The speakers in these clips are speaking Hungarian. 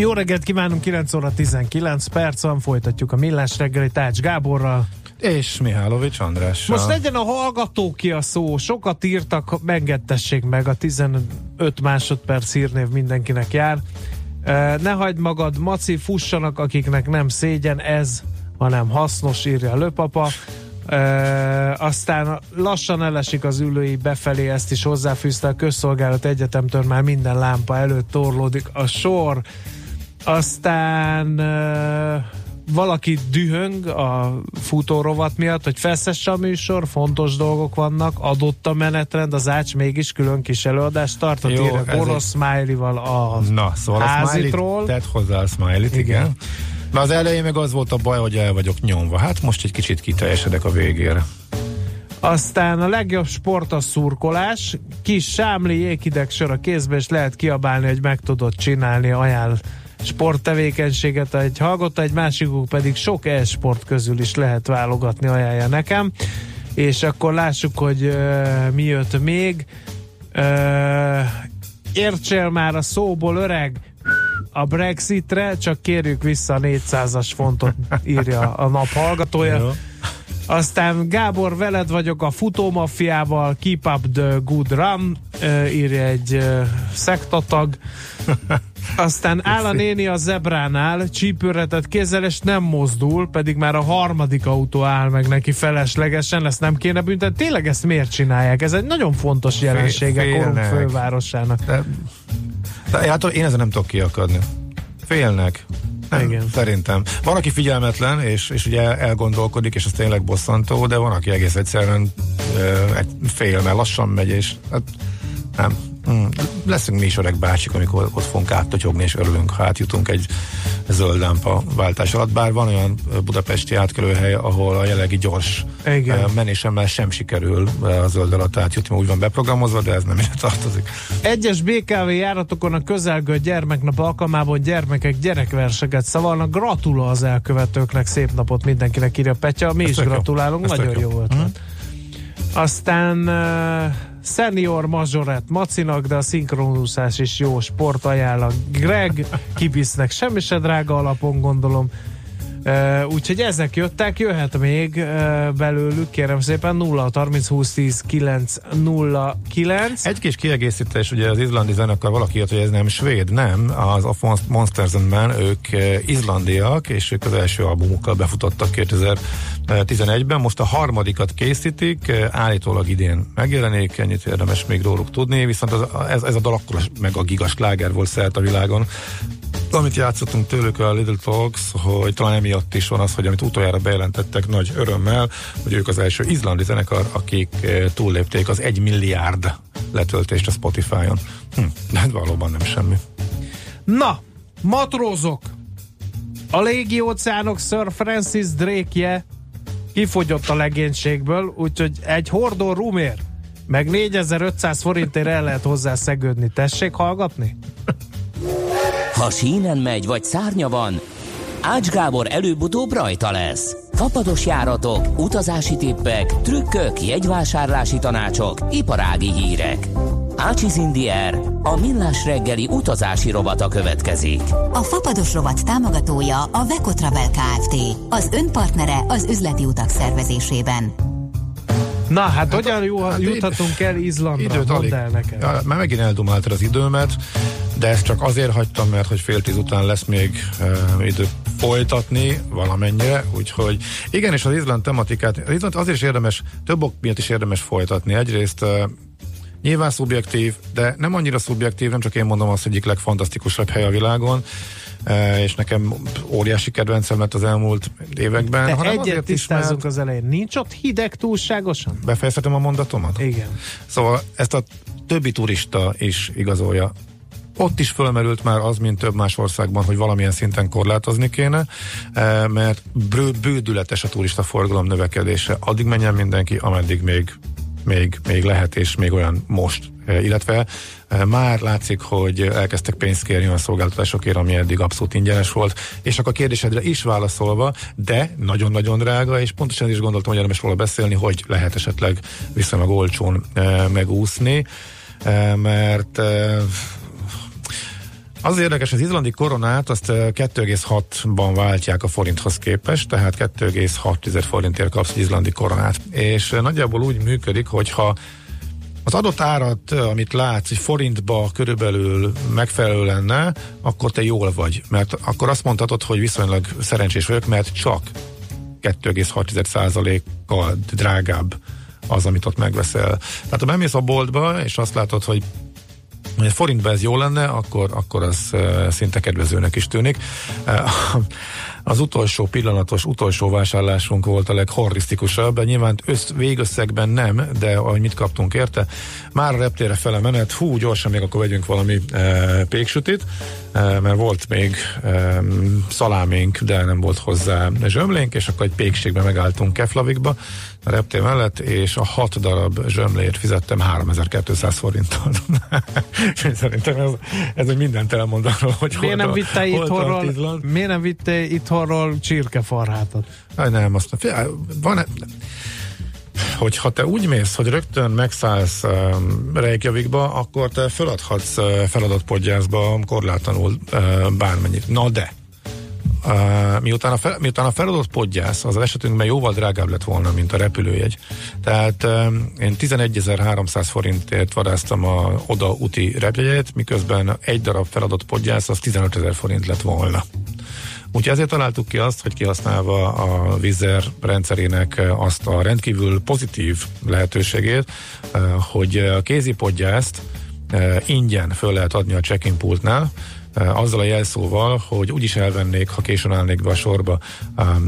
Jó reggelt kívánunk, 9 óra 19 perc van, folytatjuk a millás reggeli Tács Gáborral. És Mihálovics Andrással. Most legyen a hallgató ki a szó, sokat írtak, engedtessék meg, a 15 másodperc hírnév mindenkinek jár. Ne hagyd magad, Maci, fussanak, akiknek nem szégyen ez, hanem hasznos, írja a löpapa. E, aztán lassan elesik az ülői befelé, ezt is hozzáfűzte a közszolgálat egyetemtől, már minden lámpa előtt torlódik a sor. Aztán valaki dühöng a futórovat miatt, hogy feszesse a műsor, fontos dolgok vannak, adott a menetrend, az Ács mégis külön kis előadást tart, a Jó, Boros Smiley-val a Na, szóval házitról. Tedd hozzá a Smiley-t, igen. igen. Na az elején meg az volt a baj, hogy el vagyok nyomva. Hát most egy kicsit kiteljesedek a végére. Aztán a legjobb sport a szurkolás. Kis sámli, jéghideg sor a kézbe, és lehet kiabálni, hogy meg tudod csinálni, ajánl sporttevékenységet egy hallgatta, egy másikuk pedig sok e-sport közül is lehet válogatni, ajánlja nekem. És akkor lássuk, hogy uh, mi jött még. Uh, értsél már a szóból öreg, a Brexitre, csak kérjük vissza a 400-as fontot, írja a nap hallgatója. Aztán Gábor, veled vagyok a futómafiával, keep up the good run, írja egy szektatag. Aztán áll a néni a zebránál, csípőretet kézzel, és nem mozdul, pedig már a harmadik autó áll meg neki feleslegesen, ezt nem kéne büntetni. Tényleg ezt miért csinálják? Ez egy nagyon fontos jelensége korunk fővárosának. De, de, hát én ezen nem tudok kiakadni. Félnek. Nem, Igen. Szerintem. Van, aki figyelmetlen, és, és ugye elgondolkodik, és ez tényleg bosszantó, de van, aki egész egyszerűen e, fél, mert lassan megy, és hát nem, Hmm. Leszünk mi is öreg bácsik, amikor ott fogunk áttotyogni, és örülünk, ha átjutunk egy zöld lámpa váltás alatt, bár van olyan budapesti átkelőhely, ahol a jelenlegi gyors Igen. menésemmel sem sikerül a zöld alatt átjutni, úgy van beprogramozva, de ez nem ide tartozik. Egyes BKV járatokon a közelgő gyermeknap alkalmában gyermekek gyerekverseket szavalnak. Gratulál az elkövetőknek, szép napot mindenkinek írja Petya, mi Ezt is gratulálunk, jó. nagyon jó volt. Hmm. Aztán uh, Senior Majoret Macinak, de a szinkronúszás is jó sport ajánlak. Greg, Kibisznek semmi se drága alapon gondolom. Úgyhogy ezek jöttek, jöhet még belőlük, kérem szépen 0 30 20 10 9 0 9. Egy kis kiegészítés, ugye az izlandi zenekar valaki jött, hogy ez nem svéd, nem, az a Monsters Man, ők izlandiak, és ők az első albumukkal befutottak 2011-ben, most a harmadikat készítik, állítólag idén megjelenik, ennyit érdemes még róluk tudni, viszont az, ez, ez a dal akkor meg a gigas sláger volt szert a világon, amit játszottunk tőlük a Little Talks, hogy talán emiatt is van az, hogy amit utoljára bejelentettek nagy örömmel, hogy ők az első izlandi zenekar, akik eh, túllépték az egy milliárd letöltést a Spotify-on. Hm, de hát valóban nem semmi. Na, matrózok! A légi óceánok Sir Francis Drake-je kifogyott a legénységből, úgyhogy egy hordó rumér meg 4500 forintért el lehet hozzá szegődni. Tessék hallgatni? Ha sínen megy, vagy szárnya van, Ács Gábor előbb-utóbb rajta lesz. Fapados járatok, utazási tippek, trükkök, jegyvásárlási tanácsok, iparági hírek. Ácsiz Indier, a millás reggeli utazási rovata következik. A Fapados rovat támogatója a Vekotravel Kft. Az önpartnere az üzleti utak szervezésében. Na, hát, hát hogyan jó, hát juthatunk el Izlandra? Időt alig. el nekem. Ja, már megint eldumáltad az időmet, de ezt csak azért hagytam, mert hogy fél tíz után lesz még uh, idő folytatni valamennyire, úgyhogy igen, és az Izland tematikát, az Izland azért is érdemes, több ok miatt is érdemes folytatni. Egyrészt uh, nyilván szubjektív, de nem annyira szubjektív, nem csak én mondom azt, egyik legfantasztikusabb hely a világon, és nekem óriási kedvencem lett az elmúlt években. De hanem egyet tisztázunk az elején. Nincs ott hideg túlságosan? Befejezhetem a mondatomat? Igen. Szóval ezt a többi turista is igazolja ott is fölmerült már az, mint több más országban, hogy valamilyen szinten korlátozni kéne, mert bődületes a turista forgalom növekedése. Addig menjen mindenki, ameddig még még, még lehet, és még olyan most. Illetve már látszik, hogy elkezdtek pénzt kérni a szolgáltatásokért, ami eddig abszolút ingyenes volt. És akkor a kérdésedre is válaszolva, de nagyon-nagyon drága, és pontosan is gondoltam, hogy érdemes róla beszélni, hogy lehet esetleg viszonylag olcsón megúszni, mert az érdekes, az izlandi koronát azt 2,6-ban váltják a forinthoz képest, tehát 2,6 forintért kapsz izlandi koronát. És nagyjából úgy működik, hogyha az adott árat, amit látsz, hogy forintba körülbelül megfelelő lenne, akkor te jól vagy. Mert akkor azt mondhatod, hogy viszonylag szerencsés vagyok, mert csak 2,6%-kal drágább az, amit ott megveszel. Tehát ha bemész a boltba, és azt látod, hogy hogy forintban ez jó lenne, akkor, akkor az szinte kedvezőnek is tűnik. Az utolsó pillanatos, utolsó vásárlásunk volt a leghorrisztikusabb, nyilván össz, végösszegben nem, de ahogy mit kaptunk érte, már a reptére fele menet, hú, gyorsan még akkor vegyünk valami e, péksütit, e, mert volt még e, szaláménk, de nem volt hozzá zsömlénk, és akkor egy pékségbe megálltunk Keflavikba, a reptér mellett, és a hat darab zsömlét fizettem 3200 forinttal. Szerintem ez, ez mindent elmond arról, hogy miért nem vitte itthonról, miért nem vitte itthonról csirkefarhátot? Aj, nem, azt van hogyha te úgy mész, hogy rögtön megszállsz um, Reykjavikba, akkor te feladhatsz uh, feladatpodgyászba korlátlanul uh, bármennyit. Na de, Uh, miután, a fel, miután a feladott podgyász az, esetünkben jóval drágább lett volna, mint a repülőjegy. Tehát um, én 11.300 forintért vadáztam a oda úti repjegyet, miközben egy darab feladott podgyász az 15.000 forint lett volna. Úgyhogy ezért találtuk ki azt, hogy kihasználva a Vizer rendszerének azt a rendkívül pozitív lehetőségét, hogy a kézipodgyászt ingyen föl lehet adni a check-in pultnál, azzal a jelszóval, hogy úgyis elvennék, ha későn állnék be a sorba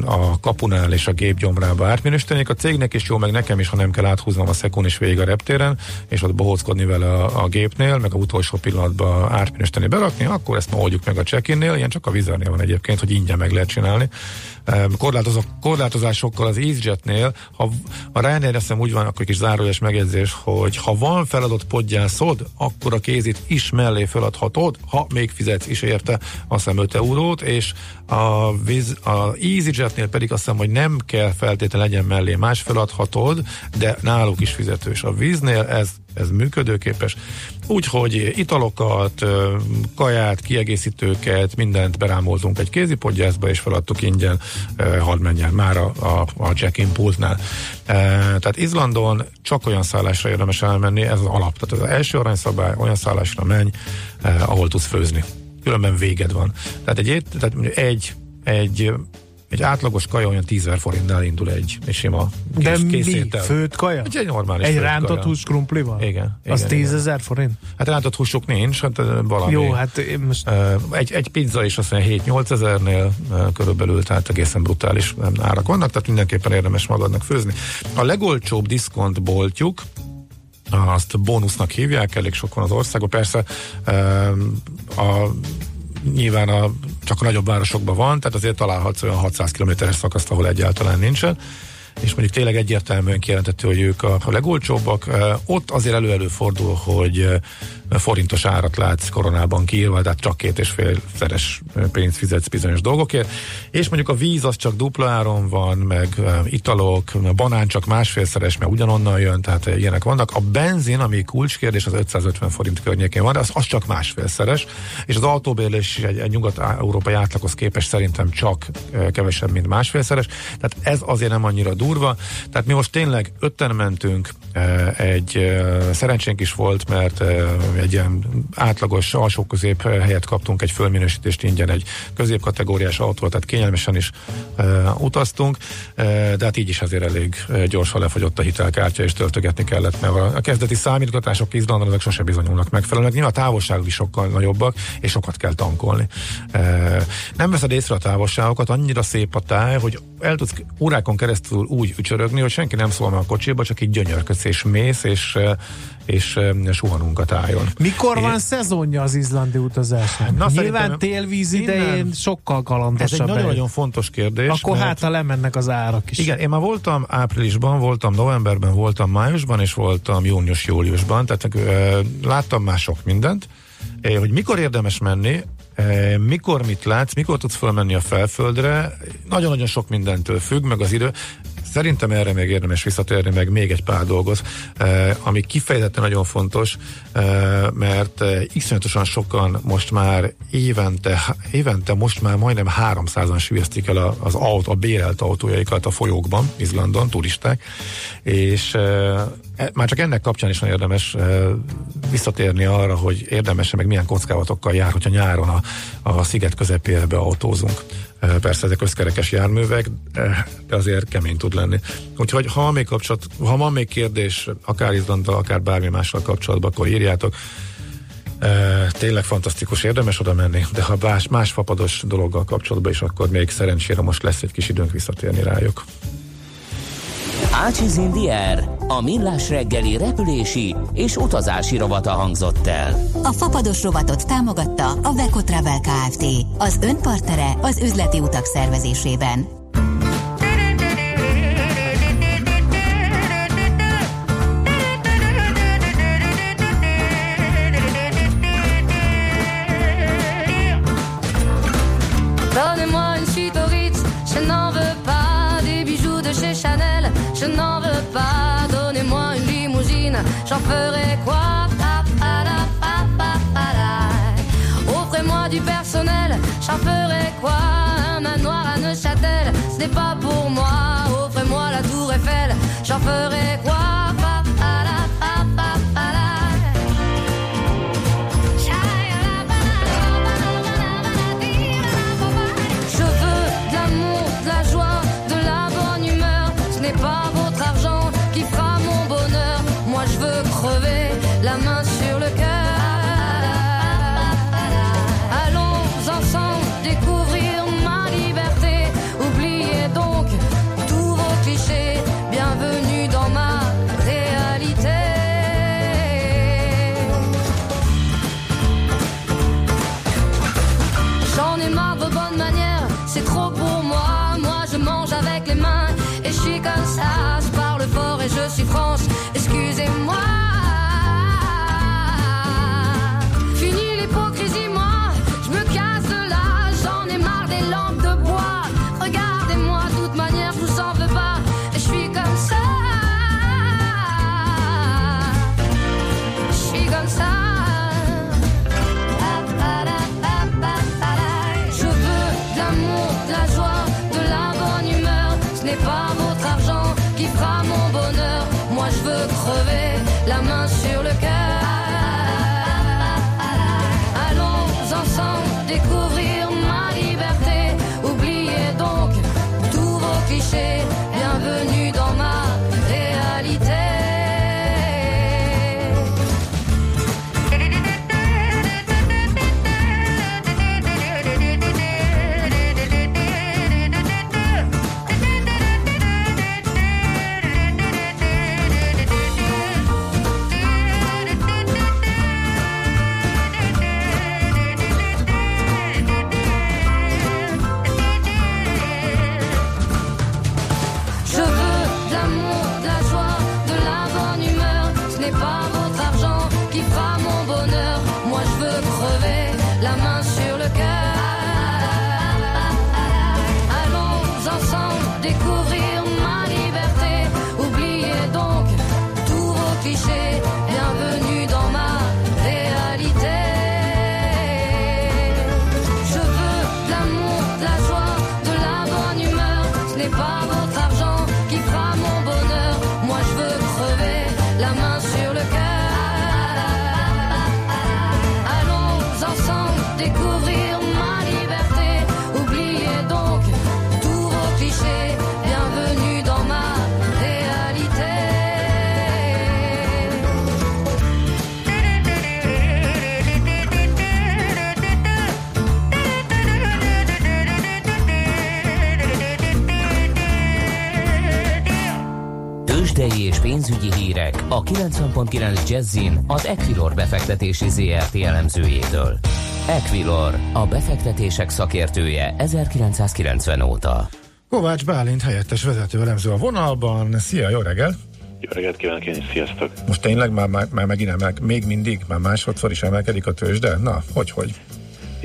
a kapunál és a gép gyomrába. Átminősítenék a cégnek is jó, meg nekem is, ha nem kell áthúznom a szekun is végig a reptéren, és ott bohóckodni vele a, a gépnél, meg a utolsó pillanatban átminősíteni, berakni, akkor ezt ma oldjuk meg a check-innél, ilyen csak a vizernél van egyébként, hogy ingyen meg lehet csinálni korlátozó, korlátozásokkal az EasyJetnél, ha a Ryanair eszem úgy van, akkor kis zárójeles megjegyzés, hogy ha van feladott podgyászod, akkor a kézit is mellé feladhatod, ha még fizetsz is érte, azt hiszem 5 eurót, és a, víz, a EasyJetnél pedig azt hiszem, hogy nem kell feltétlenül legyen mellé más feladhatod, de náluk is fizetős. A víznél ez ez működőképes. Úgyhogy italokat, kaját, kiegészítőket, mindent berámoltunk egy kézipodgyászba, és feladtuk ingyen, hadd menjen már a, a, a check-in pultnál. Tehát Izlandon csak olyan szállásra érdemes elmenni, ez az alap. Tehát az első aranyszabály, olyan szállásra menj, ahol tudsz főzni. Különben véged van. Tehát egy, tehát egy egy egy átlagos kaja olyan 10 forintnál indul egy, sima kész, De kész mi? Főtt kaja? Egy, egy normális Egy rántott hús krumplival? Igen. Az 10 ezer forint? Hát rántott húsok nincs, hát valami. Jó, hát én most... Egy, egy pizza is azt mondja 7-8 ezernél körülbelül, tehát egészen brutális árak vannak, tehát mindenképpen érdemes magadnak főzni. A legolcsóbb diszkont boltjuk, azt bónusznak hívják, elég sok van az országban. Persze a nyilván a, csak a nagyobb városokban van, tehát azért találhatsz olyan 600 km-es szakaszt, ahol egyáltalán nincsen és mondjuk tényleg egyértelműen kijelentető, hogy ők a, legolcsóbbak. Ott azért elő-elő fordul, hogy forintos árat látsz koronában kiírva, tehát csak két és fél szeres pénzt fizetsz bizonyos dolgokért, és mondjuk a víz az csak dupla áron van, meg italok, a banán csak másfélszeres, mert ugyanonnan jön, tehát ilyenek vannak. A benzin, ami kulcskérdés, az 550 forint környékén van, az, az csak másfélszeres, és az autóbérlés egy, egy nyugat-európai átlaghoz képest szerintem csak kevesebb, mint másfélszeres, tehát ez azért nem annyira durva, tehát mi most tényleg ötten mentünk, egy szerencsénk is volt, mert egy ilyen átlagos alsó-közép helyet kaptunk, egy fölminősítést ingyen, egy középkategóriás autó, tehát kényelmesen is uh, utaztunk, uh, de hát így is azért elég gyorsan lefogyott a hitelkártya, és töltögetni kellett, mert a, kezdeti számítgatások Izlandon azok sose bizonyulnak megfelelően. Nyilván a távolságok is sokkal nagyobbak, és sokat kell tankolni. Uh, nem veszed észre a távolságokat, annyira szép a táj, hogy el tudsz órákon keresztül úgy ücsörögni, hogy senki nem szól meg a kocsiba, csak így gyönyörködsz és mész, és és suhanunk a tájon. Mikor Én... van szezonja az izlandi utazásnak? Na, Nyilván télvíz idején innen... sokkal kalandosabb. Ez egy nagyon-nagyon fontos kérdés. Akkor mert... hát, ha lemennek az árak is. Igen, én már voltam áprilisban, voltam novemberben, voltam májusban, és voltam június-júliusban, tehát ö, láttam már sok mindent. Hogy mikor érdemes menni, mikor mit látsz, mikor tudsz fölmenni a felföldre, nagyon-nagyon sok mindentől függ, meg az idő. Szerintem erre még érdemes visszatérni, meg még egy pár dolgot, eh, ami kifejezetten nagyon fontos, eh, mert eh, iszonyatosan sokan most már évente, évente most már majdnem 300-an sülyeztik el az autó, a bérelt autójaikat a folyókban, Izlandon, turisták, és e, már csak ennek kapcsán is nagyon érdemes visszatérni arra, hogy érdemes meg milyen kockázatokkal jár, hogyha nyáron a, a sziget közepére beautózunk. Persze ezek összkerekes járművek, de azért kemény tud lenni. Úgyhogy ha még, kapcsolat, ha van még kérdés, akár Izlanda, akár bármi mással kapcsolatban, akkor írjátok. Tényleg fantasztikus, érdemes oda menni, de ha más, más fapados dologgal kapcsolatban is, akkor még szerencsére most lesz egy kis időnk visszatérni rájuk. Ácsiz Indier, a millás reggeli repülési és utazási rovata hangzott el. A fapados rovatot támogatta a Veco Travel Kft. Az önpartere az üzleti utak szervezésében. J'en ferai quoi Un manoir à Neuchâtel, ce n'est pas pour moi. Offrez-moi la tour Eiffel, j'en ferai quoi pénzügyi hírek a 90.9 Jazzin az Equilor befektetési ZRT elemzőjétől. Equilor, a befektetések szakértője 1990 óta. Kovács Bálint helyettes vezető elemző a vonalban. Szia, jó reggel! Jó reggelt kívánok én is, sziasztok! Most tényleg már, már, már megint emel, még mindig, már másodszor is emelkedik a tőzsde? Na, hogy, hogy?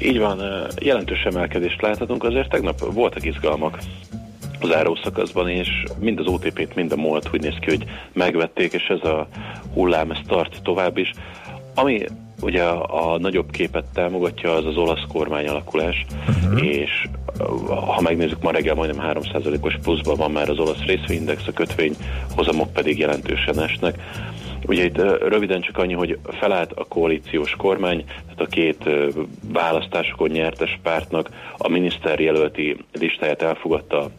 Így van, jelentős emelkedést láthatunk, azért tegnap voltak izgalmak az árószakaszban, és mind az OTP-t, mind a MOL-t úgy néz ki, hogy megvették, és ez a hullám, ez tart tovább is. Ami ugye a, a nagyobb képet támogatja, az az olasz kormány alakulás, uh-huh. és ha megnézzük, ma reggel majdnem 3%-os pluszban van már az olasz részvényindex, a kötvény hozamok pedig jelentősen esnek. Ugye itt röviden csak annyi, hogy felállt a koalíciós kormány, tehát a két választásokon nyertes pártnak a miniszterjelölti listáját elfogadta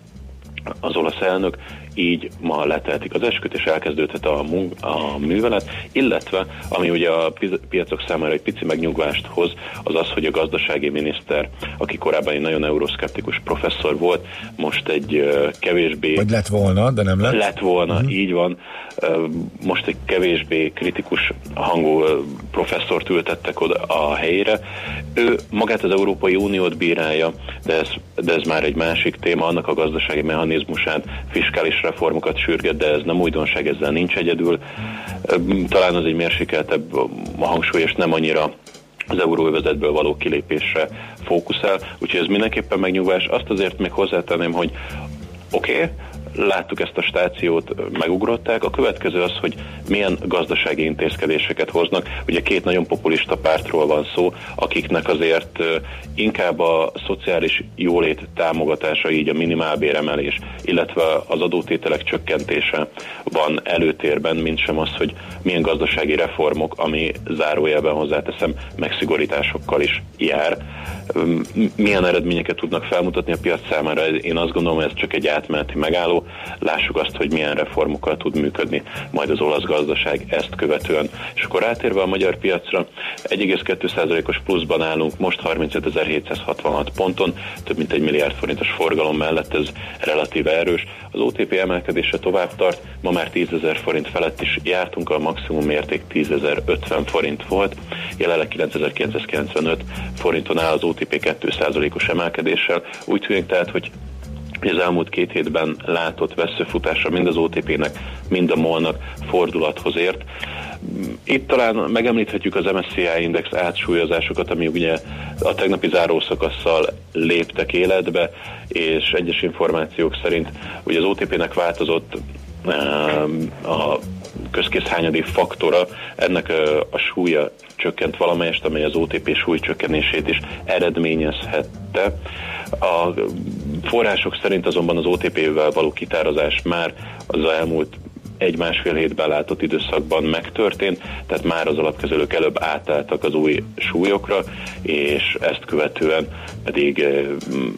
az olasz elnök, így ma leteltik az esküt, és elkezdődhet a, a művelet, illetve, ami ugye a piacok számára egy pici megnyugvást hoz, az az, hogy a gazdasági miniszter, aki korábban egy nagyon euroszkeptikus professzor volt, most egy kevésbé... Vagy lett volna, de nem lett. Lett volna, uh-huh. így van. Most egy kevésbé kritikus hangú professzort ültettek oda a helyére. Ő magát az Európai Uniót bírálja, de ez, de ez már egy másik téma, annak a gazdasági mechanizmusát, fiskális reformokat sürget, de ez nem újdonság, ezzel nincs egyedül. Talán az egy mérsékeltebb a hangsúly, és nem annyira az euróövezetből való kilépésre fókuszál, úgyhogy ez mindenképpen megnyugvás. Azt azért még hozzátenném, hogy oké, okay, láttuk ezt a stációt, megugrották. A következő az, hogy milyen gazdasági intézkedéseket hoznak. Ugye két nagyon populista pártról van szó, akiknek azért inkább a szociális jólét támogatása, így a minimálbéremelés, illetve az adótételek csökkentése van előtérben, mint sem az, hogy milyen gazdasági reformok, ami zárójelben hozzáteszem, megszigorításokkal is jár. Milyen eredményeket tudnak felmutatni a piac számára? Én azt gondolom, hogy ez csak egy átmeneti megálló, lássuk azt, hogy milyen reformokkal tud működni majd az olasz gazdaság ezt követően. És akkor átérve a magyar piacra, 1,2%-os pluszban állunk, most 35.766 ponton, több mint egy milliárd forintos forgalom mellett ez relatíve erős. Az OTP emelkedése tovább tart, ma már 10.000 forint felett is jártunk, a maximum érték 10.050 forint volt, jelenleg 9.995 forinton áll az OTP 2%-os emelkedéssel. Úgy tűnik tehát, hogy az elmúlt két hétben látott veszőfutása mind az OTP-nek, mind a MOL-nak fordulathoz ért. Itt talán megemlíthetjük az MSCI Index átsúlyozásokat, ami ugye a tegnapi zárószakasszal léptek életbe, és egyes információk szerint ugye az OTP-nek változott a közkészhányadi faktora, ennek a súlya csökkent valamelyest, amely az OTP súly csökkenését is eredményezhette. A források szerint azonban az OTP-vel való kitározás már az elmúlt egy-másfél hétben látott időszakban megtörtént, tehát már az alapkezelők előbb átálltak az új súlyokra, és ezt követően pedig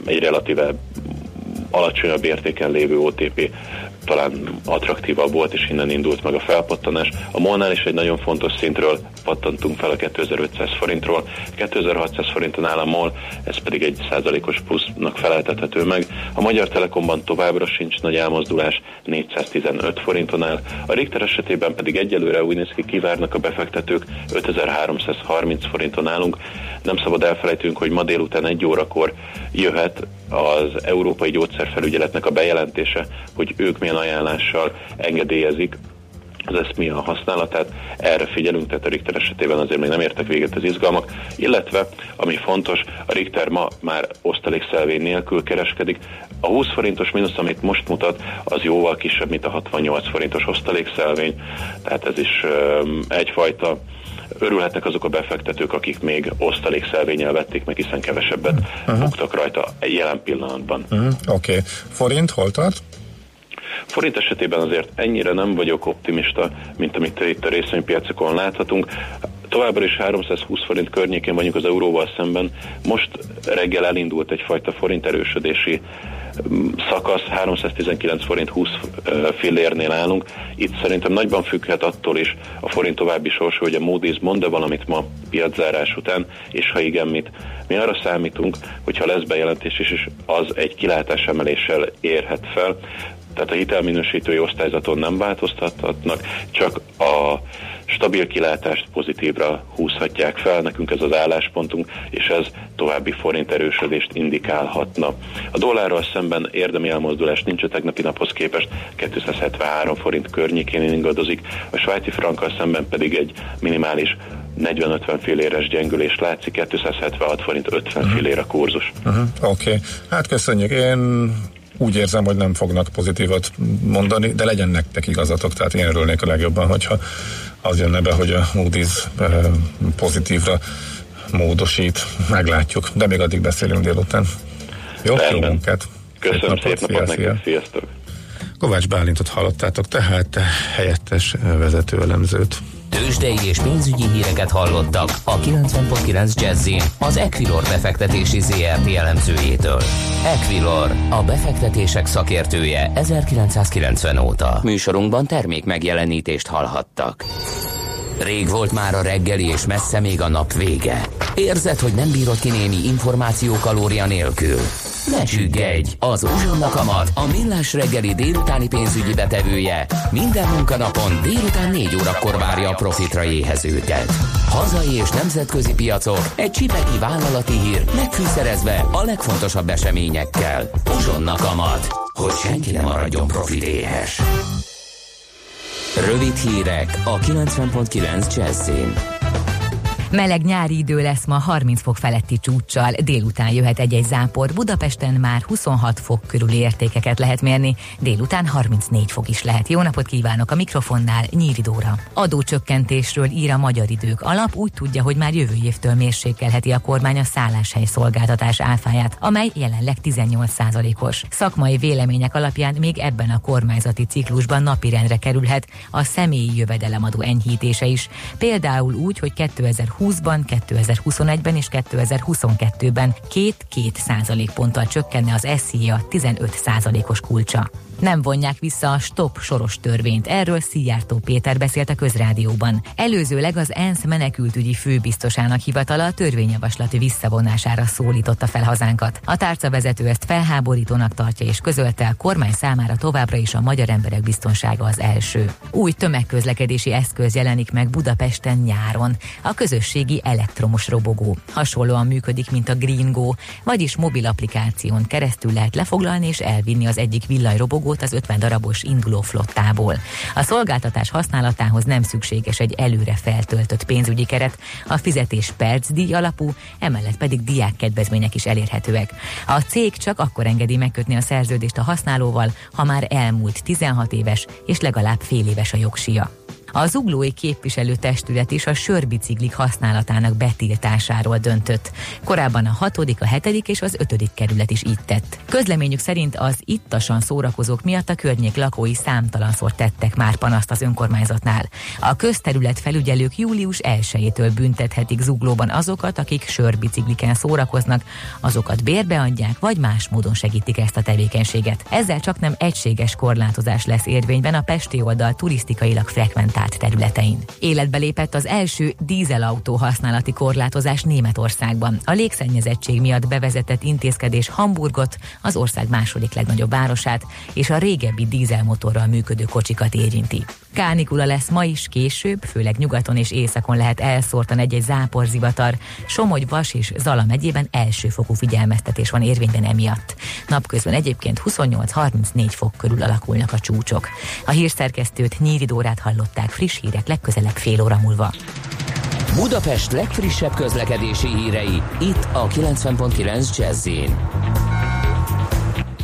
egy relatíve alacsonyabb értéken lévő OTP talán attraktívabb volt, és innen indult meg a felpattanás. A Molnál is egy nagyon fontos szintről pattantunk fel a 2500 forintról. 2600 forinton áll a MOL, ez pedig egy százalékos plusznak feleltethető meg. A Magyar Telekomban továbbra sincs nagy elmozdulás, 415 forinton áll. A Richter esetében pedig egyelőre úgy néz ki, kivárnak a befektetők, 5330 forinton állunk. Nem szabad elfelejtünk, hogy ma délután egy órakor jöhet az Európai Gyógyszerfelügyeletnek a bejelentése, hogy ők milyen ajánlással engedélyezik az eszmi a használatát, erre figyelünk, tehát a Richter esetében azért még nem értek véget az izgalmak, illetve, ami fontos, a Richter ma már osztalékszelvény nélkül kereskedik, a 20 forintos mínusz, amit most mutat, az jóval kisebb, mint a 68 forintos osztalékszelvény, tehát ez is um, egyfajta örülhetnek azok a befektetők, akik még osztalékszelvényel vették meg, hiszen kevesebbet uh-huh. buktak rajta jelen pillanatban. Uh-huh. Oké. Okay. Forint hol tart? Forint esetében azért ennyire nem vagyok optimista, mint amit itt a részvénypiacokon láthatunk. Továbbra is 320 forint környékén vagyunk az euróval szemben. Most reggel elindult egyfajta forint erősödési szakasz 319 forint 20 fillérnél állunk. Itt szerintem nagyban függhet attól is a forint további sorsa, hogy a Moody's mond-e valamit ma piaczárás után, és ha igen, mit. Mi arra számítunk, hogyha lesz bejelentés is, és az egy kilátás emeléssel érhet fel. Tehát a hitelminősítői osztályzaton nem változtathatnak, csak a stabil kilátást pozitívra húzhatják fel, nekünk ez az álláspontunk, és ez további forint erősödést indikálhatna. A dollárral szemben érdemi elmozdulás nincs a tegnapi naphoz képest, 273 forint környékén ingadozik, a svájci frankkal szemben pedig egy minimális 40-50 filléres gyengülés látszik, 276 forint 50 uh-huh. fillér a kurzus. Uh-huh. Oké, okay. hát köszönjük. Én úgy érzem, hogy nem fognak pozitívat mondani, de legyen nektek igazatok, tehát én örülnék a legjobban, hogyha az jönne be, hogy a Moody's pozitívra módosít, meglátjuk, de még addig beszélünk délután. Jó, jó munkát! Köszönöm szép napot, szép nektek, sziasztok! Kovács Bálintot hallottátok, tehát helyettes vezető elemzőt. Tőzsdei és pénzügyi híreket hallottak a 90.9 jazz az Equilor befektetési ZRT elemzőjétől. Equilor, a befektetések szakértője 1990 óta. Műsorunkban termék megjelenítést hallhattak. Rég volt már a reggeli, és messze még a nap vége. Érzed, hogy nem bírod ki némi információ kalória nélkül? Ne csüggedj! Az Uzsonna Kamat, a millás reggeli délutáni pénzügyi betevője minden munkanapon délután 4 órakor várja a profitra éhezőket. Hazai és nemzetközi piacok, egy csipeki vállalati hír, megfűszerezve a legfontosabb eseményekkel. Uzsonna Kamat, hogy senki ne maradjon profit éhes. Rövid hírek a 90.9 Jazzin. Meleg nyári idő lesz ma 30 fok feletti csúccsal, délután jöhet egy-egy zápor, Budapesten már 26 fok körüli értékeket lehet mérni, délután 34 fok is lehet. Jó napot kívánok a mikrofonnál, Nyíri Dóra. Adócsökkentésről ír a Magyar Idők. Alap úgy tudja, hogy már jövő évtől mérsékelheti a kormány a szálláshely szolgáltatás áfáját, amely jelenleg 18%-os. Szakmai vélemények alapján még ebben a kormányzati ciklusban napirendre kerülhet a személyi jövedelemadó enyhítése is. Például úgy, hogy 2020 2020-ban, 2021-ben és 2022-ben két-két százalékponttal csökkenne az SZIA 15 százalékos kulcsa nem vonják vissza a stop soros törvényt. Erről Szijjártó Péter beszélt a közrádióban. Előzőleg az ENSZ menekültügyi főbiztosának hivatala a törvényjavaslat visszavonására szólította fel hazánkat. A tárcavezető ezt felháborítónak tartja és közölte a kormány számára továbbra is a magyar emberek biztonsága az első. Új tömegközlekedési eszköz jelenik meg Budapesten nyáron. A közösségi elektromos robogó. Hasonlóan működik, mint a Green Go, vagyis mobil applikáción keresztül lehet lefoglalni és elvinni az egyik villanyrobogó csomagot az 50 darabos induló flottából. A szolgáltatás használatához nem szükséges egy előre feltöltött pénzügyi keret, a fizetés percdíj alapú, emellett pedig diák kedvezmények is elérhetőek. A cég csak akkor engedi megkötni a szerződést a használóval, ha már elmúlt 16 éves és legalább fél éves a jogsia. A zuglói képviselőtestület is a sörbiciklik használatának betiltásáról döntött. Korábban a hatodik, a hetedik és az ötödik kerület is így tett. Közleményük szerint az ittasan szórakozók miatt a környék lakói számtalanszor tettek már panaszt az önkormányzatnál. A közterület felügyelők július 1-től büntethetik zuglóban azokat, akik sörbicikliken szórakoznak, azokat bérbeadják, vagy más módon segítik ezt a tevékenységet. Ezzel csak nem egységes korlátozás lesz érvényben a Pesti oldal turisztikailag frekvent garantált területein. Életbe lépett az első dízelautó használati korlátozás Németországban. A légszennyezettség miatt bevezetett intézkedés Hamburgot, az ország második legnagyobb városát, és a régebbi dízelmotorral működő kocsikat érinti. Kánikula lesz ma is, később, főleg nyugaton és északon lehet elszórtan egy-egy záporzivatar. Somogy, Vas és Zala megyében elsőfokú figyelmeztetés van érvényben emiatt. Napközben egyébként 28-34 fok körül alakulnak a csúcsok. A hírszerkesztőt Nyíri Dórát hallották friss hírek legközelebb fél óra múlva. Budapest legfrissebb közlekedési hírei itt a 90.9 jazz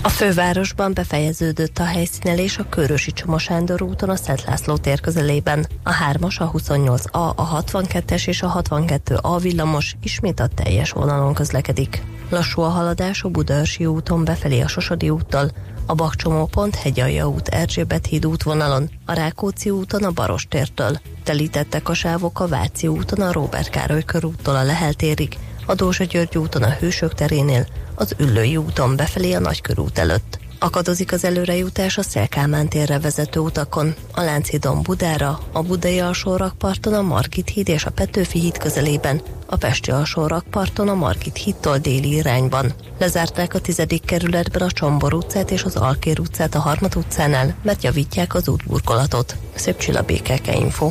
a fővárosban befejeződött a helyszínelés a Körösi Csoma Sándor úton a Szent László tér közelében. A 3-as, a 28A, a 62-es és a 62A villamos ismét a teljes vonalon közlekedik. Lassú a haladás a Budaörsi úton befelé a Sosodi úttal, a Bakcsomópont Hegyalja út Erzsébet híd útvonalon, a Rákóczi úton a Barostértől. Telítettek a sávok a Váci úton a Róbert Károly körúttól a Lehel térig, a Dózsa György úton a Hősök terénél, az Üllői úton befelé a Nagykörút előtt. Akadozik az előrejutás a Szelkámán térre vezető utakon, a Lánchídon Budára, a Budai alsórakparton a Margit híd és a Petőfi híd közelében, a Pesti alsórakparton a Margit hídtól déli irányban. Lezárták a tizedik kerületben a Csombor utcát és az Alkér utcát a Harmat utcánál, mert javítják az útburkolatot. Szép csilla békeke info.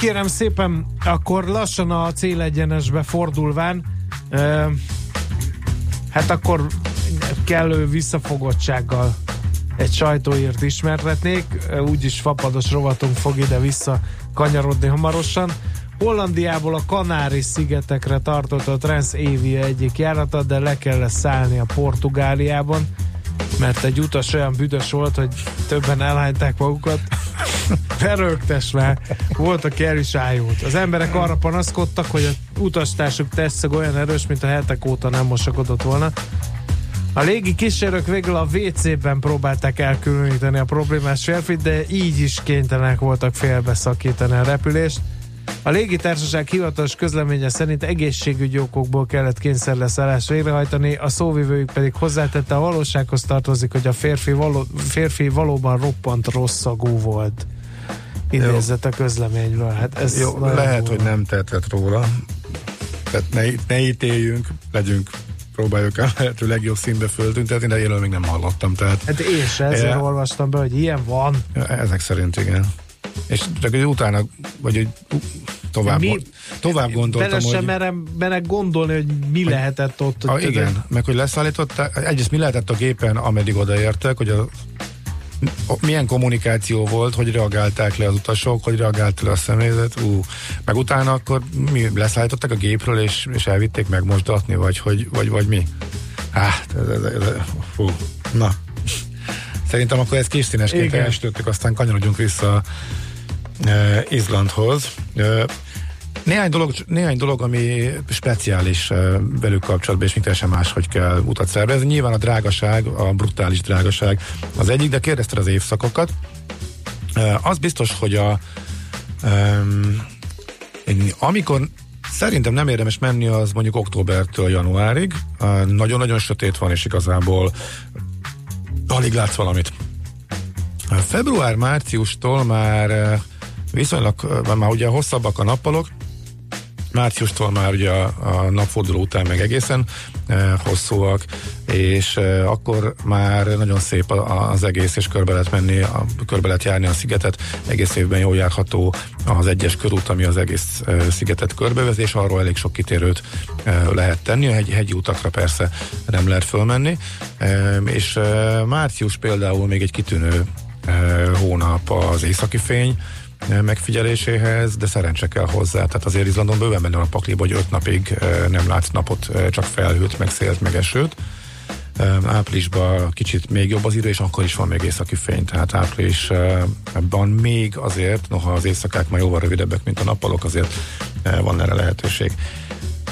Kérem szépen, akkor lassan a célegyenesbe fordulván, uh, hát akkor kellő visszafogottsággal egy sajtóírt ismertetnék, úgyis fapados rovatunk fog ide-vissza kanyarodni hamarosan. Hollandiából a Kanári-szigetekre tartott a Transavia egyik járata, de le kell szállni a Portugáliában, mert egy utas olyan büdös volt, hogy többen elhányták magukat, Már. Volt, is ájult. Az emberek arra panaszkodtak, hogy a utastársuk teszeg olyan erős, mint a hetek óta nem mosakodott volna. A légi kísérők végül a WC-ben próbálták elkülöníteni a problémás férfit, de így is kénytelenek voltak félbeszakítani a repülést. A légitársaság hivatalos közleménye szerint egészségügyi okokból kellett kényszerleszállás végrehajtani, a szóvivőjük pedig hozzátette, a valósághoz tartozik, hogy a férfi, való, férfi valóban roppant rosszagú volt. Idézett a közleményről. Hát ez Jó, lehet, hogy nem tehetett róla. Tehát ne, ne ítéljünk, legyünk próbáljuk el lehető legjobb színbe föltüntetni, de én még nem hallottam. Tehát, hát én sem ezért e, olvastam be, hogy ilyen van. Ezek szerint igen. És csak hogy utána, vagy hogy tovább, mi, tovább gondoltam, bele sem merem, merem gondolni, hogy mi lehetett ott. A, igen, meg hogy leszállították, egyrészt mi lehetett a gépen, ameddig odaértek, hogy a milyen kommunikáció volt, hogy reagálták le az utasok, hogy reagált le a személyzet, ú, meg utána akkor mi leszállították a gépről, és, és elvitték megmosdatni, vagy, hogy, vagy, vagy mi? Hát, ez, ez, ez, fú, na. Szerintem akkor ezt kis színesként elsütöttük, aztán kanyarodjunk vissza uh, Izlandhoz. Uh, néhány dolog, néhány dolog, ami speciális velük kapcsolatban, és teljesen máshogy kell utat szervezni. Nyilván a drágaság, a brutális drágaság az egyik, de kérdezted az évszakokat. Az biztos, hogy a amikor Szerintem nem érdemes menni az mondjuk októbertől januárig. Nagyon-nagyon sötét van, és igazából alig látsz valamit. Február-márciustól már viszonylag, már ugye hosszabbak a nappalok, márciustól már ugye a, a napforduló után meg egészen e, hosszúak, és e, akkor már nagyon szép a, az egész, és körbe lehet menni, a, körbe lehet járni a szigetet, egész évben jól járható az egyes körút, ami az egész e, szigetet körbevez, és arról elég sok kitérőt e, lehet tenni, a hegy, hegyi utakra persze nem lehet fölmenni, e, és e, március például még egy kitűnő e, hónap az északi fény, megfigyeléséhez, de szerencse kell hozzá. Tehát azért Izlandon bőven benne a pakliba, hogy öt napig nem látsz napot, csak felhőt, meg szélt, meg esőt. Áprilisban kicsit még jobb az idő, és akkor is van még északi fény, tehát áprilisban még azért, noha az éjszakák már jóval rövidebbek, mint a nappalok, azért van erre lehetőség.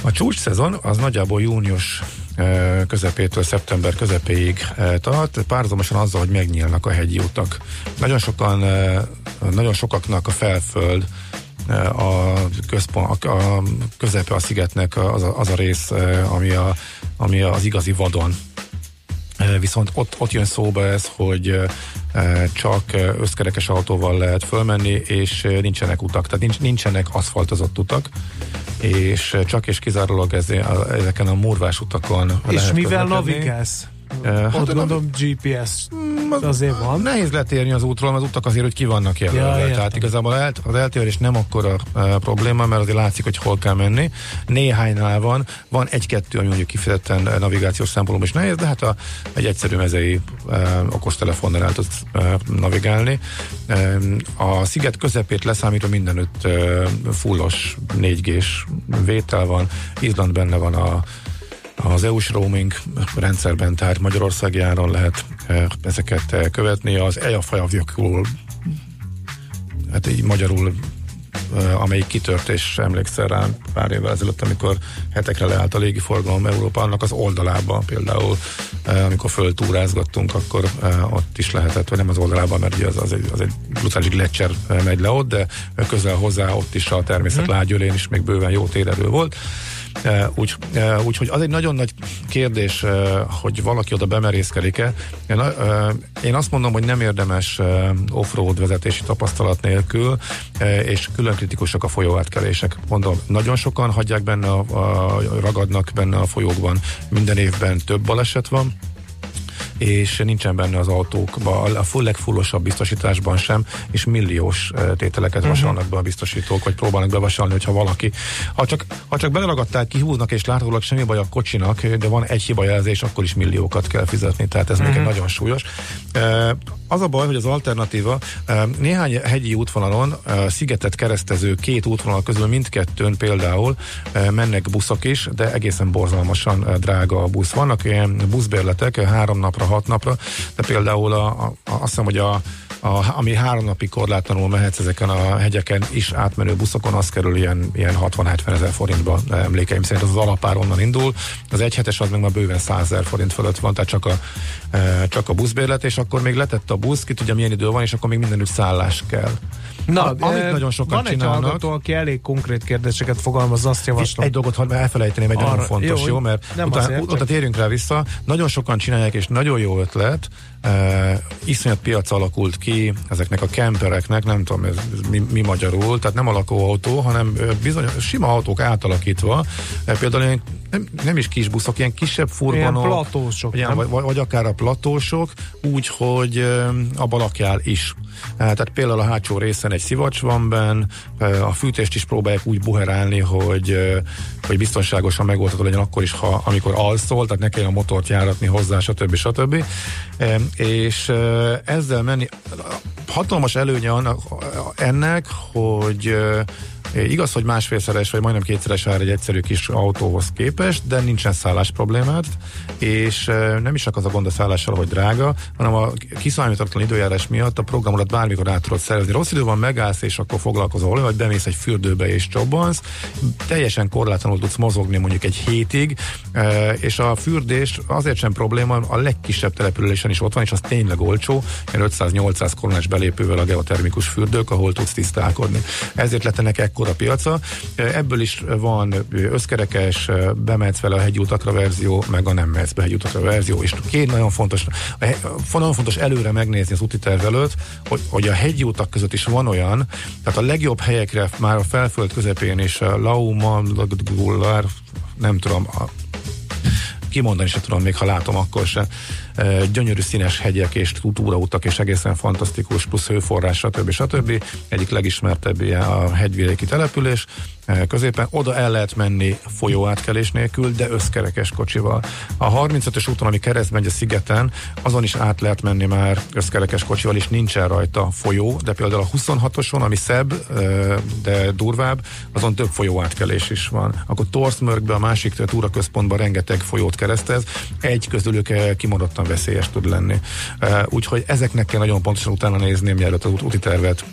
A csúcs szezon az nagyjából június közepétől szeptember közepéig tart, párhuzamosan azzal, hogy megnyílnak a hegyi utak. Nagyon sokan, nagyon sokaknak a felföld a, központ, a közepe a szigetnek az a, az a rész, ami, a, ami az igazi vadon Viszont ott, ott jön szóba ez, hogy csak összkerekes autóval lehet fölmenni, és nincsenek utak, tehát nincs, nincsenek aszfaltozott utak, és csak és kizárólag ez, ezeken a murvás utakon És lehet mivel navigálsz? Hát Ott gondolom GPS mm, azért van. Nehéz letérni az útról, mert az utak azért, hogy ki vannak jelölve. Ja, Tehát igazából az eltérés nem akkora uh, probléma, mert azért látszik, hogy hol kell menni. Néhánynál van, van egy-kettő, ami mondjuk kifejezetten navigációs szempontból is nehéz, de hát a, egy egyszerű mezei uh, okostelefonnal el tudsz uh, navigálni. Uh, a sziget közepét leszámítva mindenütt uh, fullos 4G-s vétel van. Izland benne van a az EU-s roaming rendszerben, tehát Magyarországi áron lehet eh, ezeket eh, követni. Az EAFAJAVJAKul, hát így magyarul eh, amelyik kitört, és emlékszel rá pár évvel ezelőtt, amikor hetekre leállt a légiforgalom Európa, annak az oldalában például, amikor föltúrázgattunk, akkor ott is lehetett, vagy nem az oldalában, mert az, az egy, az egy brutális lecser megy le ott, de közel hozzá ott is a természet mm. lágyölén is még bőven jó térerő volt. Úgy, úgyhogy az egy nagyon nagy kérdés, hogy valaki oda bemerészkedik-e. Én, azt mondom, hogy nem érdemes offroad vezetési tapasztalat nélkül, és külön kritikusak a folyóátkelések. Mondom, nagyon sokan hagyják benne, a, a, ragadnak benne a folyókban. Minden évben több baleset van, és nincsen benne az autókban, a full legfullosabb biztosításban sem, és milliós tételeket uh-huh. vasalnak be a biztosítók, vagy próbálnak bevasalni, hogyha valaki. Ha csak, ha csak beleragadták, kihúznak, és láthatólag semmi baj a kocsinak, de van egy hibajelzés, akkor is milliókat kell fizetni, tehát ez uh-huh. még egy nagyon súlyos. Az a baj, hogy az alternatíva néhány hegyi útvonalon szigetet keresztező két útvonal közül mindkettőn például mennek buszok is, de egészen borzalmasan drága a busz. Vannak ilyen buszbérletek három napra, hat napra, de például a, a, azt hiszem, hogy a a, ami három napig korlátlanul mehetsz ezeken a hegyeken is átmenő buszokon, az kerül ilyen, ilyen 60-70 ezer forintba emlékeim szerint, az az alapár onnan indul, az egyhetes az meg már bőven 100 ezer forint fölött van, tehát csak a, e, csak a buszbérlet, és akkor még letett a busz, ki tudja milyen idő van, és akkor még mindenütt szállás kell. Na, a, amit e, nagyon sokan van csinálnak. egy hallgató, aki elég konkrét kérdéseket fogalmaz, azt javaslom. Egy dolgot ha elfelejteném, egy Arra, nagyon fontos, jó, jó mert nem utána, azért, utána térjünk rá vissza. Nagyon sokan csinálják, és nagyon jó ötlet, Uh, iszonyat piac alakult ki ezeknek a kempereknek, nem tudom ez, ez mi, mi magyarul, tehát nem a lakóautó, hanem bizony sima autók átalakítva. Uh, például én nem, nem is kis buszok, ilyen kisebb furgonok. Ilyen platósok. Ilyen, vagy, vagy akár a platósok, úgy, hogy abba lakjál is. Tehát például a hátsó részen egy szivacs van benn, a fűtést is próbálják úgy buherálni, hogy, hogy biztonságosan megoldható legyen akkor is, ha, amikor alszol, tehát ne kelljen a motort járatni hozzá, stb. stb. És ezzel menni, hatalmas előnye annak, ennek, hogy Igaz, hogy másfélszeres vagy majdnem kétszeres ár egy egyszerű kis autóhoz képest, de nincsen szállás problémát, és nem is csak az a gond a szállással, hogy drága, hanem a kiszámítatlan időjárás miatt a programodat bármikor át tudod szervezni. Rossz időben megállsz, és akkor foglalkozol, vagy bemész egy fürdőbe és csobbansz, teljesen korlátlanul tudsz mozogni mondjuk egy hétig, és a fürdés azért sem probléma, a legkisebb településen is ott van, és az tényleg olcsó, 500-800 koronás belépővel a geotermikus fürdők, ahol tudsz tisztálkodni. Ezért lettenek ekkora piaca. Ebből is van összkerekes, bemetsz vele a hegyutakra verzió, meg a nem mehetsz be hegyutakra verzió, és két nagyon fontos, nagyon fontos előre megnézni az úti terv előtt, hogy, hogy a hegyutak között is van olyan, tehát a legjobb helyekre már a felföld közepén és a Lauma, nem tudom, a, kimondani se tudom, még ha látom, akkor se gyönyörű színes hegyek és túrautak, és egészen fantasztikus, plusz hőforrás, stb. stb. Egyik legismertebb ilyen a hegyvidéki település középen. Oda el lehet menni folyóátkelés nélkül, de összkerekes kocsival. A 35-ös úton, ami keresztben megy a szigeten, azon is át lehet menni már összkerekes kocsival, és nincsen rajta folyó, de például a 26-oson, ami szebb, de durvább, azon több folyóátkelés is van. Akkor Torszmörkbe, a másik túraközpontban rengeteg folyót keresztez, egy közülük kimondottan veszélyes tud lenni. Úgyhogy ezeknek kell nagyon pontosan utána nézni, mielőtt az úti tervet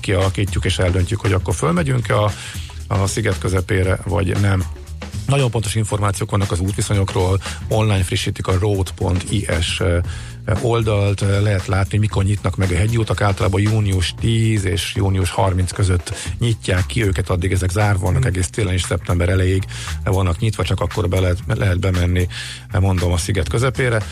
kialakítjuk és eldöntjük, hogy akkor fölmegyünk a, a sziget közepére, vagy nem. Nagyon pontos információk vannak az útviszonyokról, online frissítik a road.is oldalt, lehet látni, mikor nyitnak meg a hegyi utak, általában június 10 és június 30 között nyitják ki őket, addig ezek zárva vannak, egész télen és szeptember elejéig vannak nyitva, csak akkor be lehet, lehet bemenni, mondom, a sziget közepére.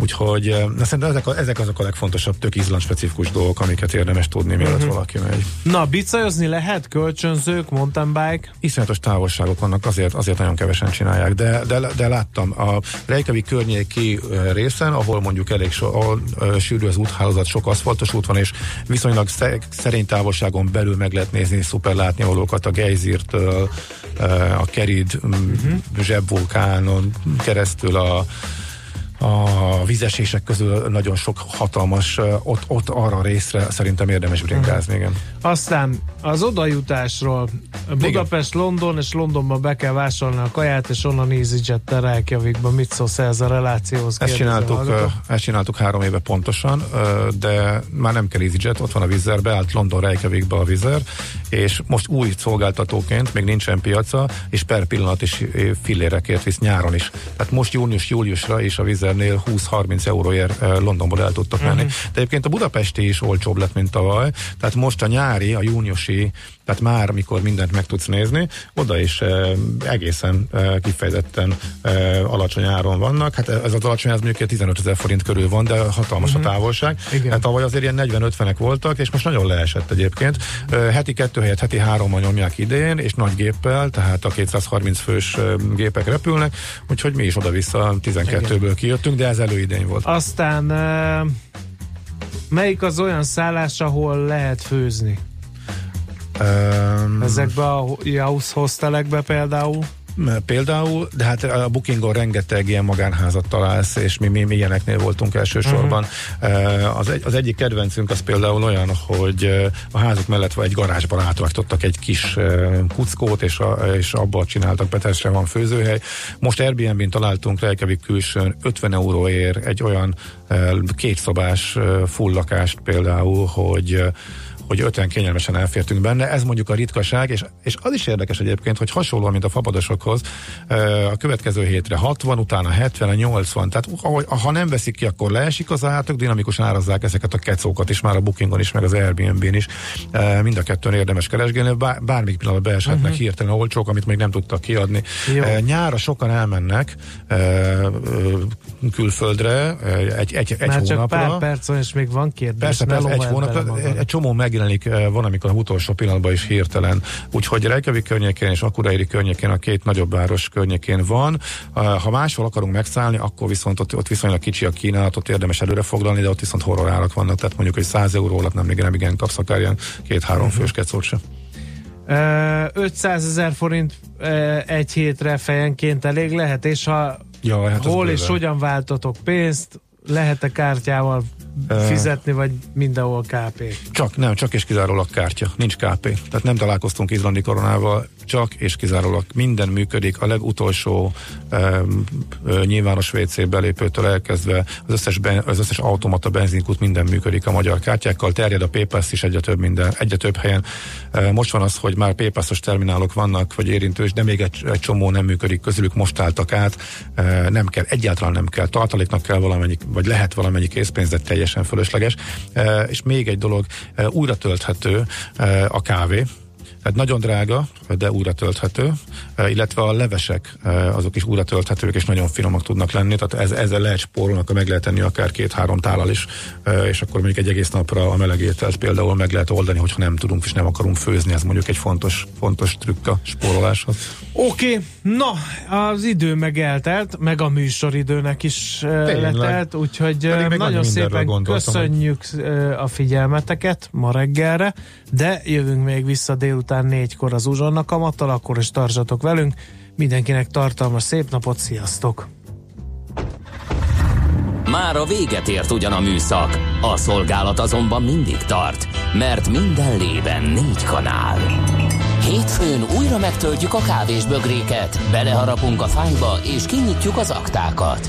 Úgyhogy na, szerintem ezek, a, ezek azok a legfontosabb, tök izland specifikus dolgok, amiket érdemes tudni, mielőtt uh-huh. valaki megy. Na, bicajozni lehet, kölcsönzők, mountain bike? Iszonyatos távolságok vannak, azért, azért nagyon kevesen csinálják, de, de, de láttam a Reykjavik környéki részen, ahol mondjuk elég so, ahol, sűrű az úthálózat, sok aszfaltos út van, és viszonylag szerény távolságon belül meg lehet nézni szuper látnivalókat a Geysirtől, uh, a Kerid uh-huh. zsebvulkánon keresztül a a vizesések közül nagyon sok hatalmas, ott, ott arra a részre szerintem érdemes bringázni, igen. Aztán az odajutásról Budapest, igen. London, és Londonban be kell vásárolni a kaját, és onnan EasyJet-tel Reykjavikba. Mit szólsz ez a relációhoz? Ezt csináltuk, ezt csináltuk három éve pontosan, de már nem kell EasyJet, ott van a Vizer, beállt London Reykjavikba a Vizer, és most új szolgáltatóként, még nincsen piaca, és per pillanat is fillérekért visz nyáron is. Tehát most június-júliusra is a Vizernél 20-30 euróért Londonból el tudtak menni. Uh-huh. De egyébként a budapesti is olcsóbb lett, mint tavaly, tehát most a nyári, a júniusi tehát már, mikor mindent meg tudsz nézni, oda is egészen kifejezetten alacsony áron vannak. Hát ez az alacsony, ez mondjuk 15 ezer forint körül van, de hatalmas uh-huh. a mhm. távolság. Igen. Hát tavaly azért ilyen 40-50-ek voltak, és most nagyon leesett egyébként. Heti kettő helyett heti hárommal nyomják idén, és nagy géppel, tehát a 230 fős gépek repülnek, úgyhogy mi is oda-vissza 12-ből kijöttünk, de ez előidény volt. Aztán melyik az olyan szállás, ahol lehet főzni? Um, Ezekbe a house hostelekbe például? Például, de hát a Bookingon rengeteg ilyen magánházat találsz, és mi, mi, mi ilyeneknél voltunk elsősorban. Uh-huh. Az, egy, az egyik kedvencünk az például olyan, hogy a házuk mellett vagy egy garázsban átrakítottak egy kis kuckót, és, a, és abból csináltak be, van főzőhely. Most Airbnb-n találtunk Reykjavik külsőn 50 euróért egy olyan kétszobás full lakást például, hogy hogy öten kényelmesen elfértünk benne. Ez mondjuk a ritkaság, és, és az is érdekes egyébként, hogy hasonlóan, mint a fapadosokhoz, a következő hétre 60, utána 70, a 80, tehát ahogy, ha nem veszik ki, akkor leesik az ár, dinamikusan árazzák ezeket a kecókat is, már a Bookingon is, meg az Airbnb-n is. Mind a kettőn érdemes keresgélni, bár, bármik pillanatban beeshetnek uh-huh. hirtelen olcsók, amit még nem tudtak kiadni. Jó. Nyára sokan elmennek külföldre, egy, egy, egy Már hónapra. csak pár perc és még van kérdés. Persze, persze egy hónapra, egy csomó meg megjelenik, uh, van, amikor a utolsó pillanatban is hirtelen. Úgyhogy Reykjavik környékén és Akureyri környékén, a két nagyobb város környékén van. Uh, ha máshol akarunk megszállni, akkor viszont ott, ott viszonylag kicsi a kínálatot érdemes előre foglalni, de ott viszont horror árak vannak, tehát mondjuk, hogy 100 euró alatt nem igen, nem igen kapsz akár ilyen két-három uh-huh. fős kecót sem. 500 ezer forint egy hétre fejenként elég lehet, és ha ja, hát hol és hogyan váltotok pénzt, lehet-e kártyával fizetni, vagy mindenhol KP? Csak, nem, csak és kizárólag kártya, nincs KP. Tehát nem találkoztunk izlandi koronával, csak és kizárólag minden működik, a legutolsó um, nyilvános WC belépőtől elkezdve az összes, ben, az összes automata benzinkút minden működik a magyar kártyákkal, terjed a PayPass is egyre több, minden, egyre több helyen. Uh, most van az, hogy már PayPass-os terminálok vannak, vagy érintős, de még egy, egy csomó nem működik, közülük most álltak át, uh, nem kell, egyáltalán nem kell, tartaléknak kell valamennyi, vagy lehet valamennyi készpénz, de teljesen fölösleges. És még egy dolog, újra tölthető a kávé, tehát nagyon drága, de újra tölthető, e, illetve a levesek e, azok is újra tölthetők és nagyon finomak tudnak lenni, tehát ez, ezzel lehet spórolni, akkor meg lehet tenni akár két-három tálal is, e, és akkor mondjuk egy egész napra a melegételt például meg lehet oldani, hogyha nem tudunk és nem akarunk főzni, ez mondjuk egy fontos, fontos trükk a spóroláshoz. Oké, okay. na, az idő meg eltelt, meg a műsoridőnek is Tényleg. letelt, úgyhogy nagyon szépen köszönjük a figyelmeteket ma reggelre, de jövünk még vissza délután négykor az uzsonna kamattal, akkor is tartsatok velünk. Mindenkinek tartalmas szép napot, sziasztok! Már a véget ért ugyan a műszak, a szolgálat azonban mindig tart, mert minden lében négy kanál. Hétfőn újra megtöltjük a kávés bögréket, beleharapunk a fányba és kinyitjuk az aktákat.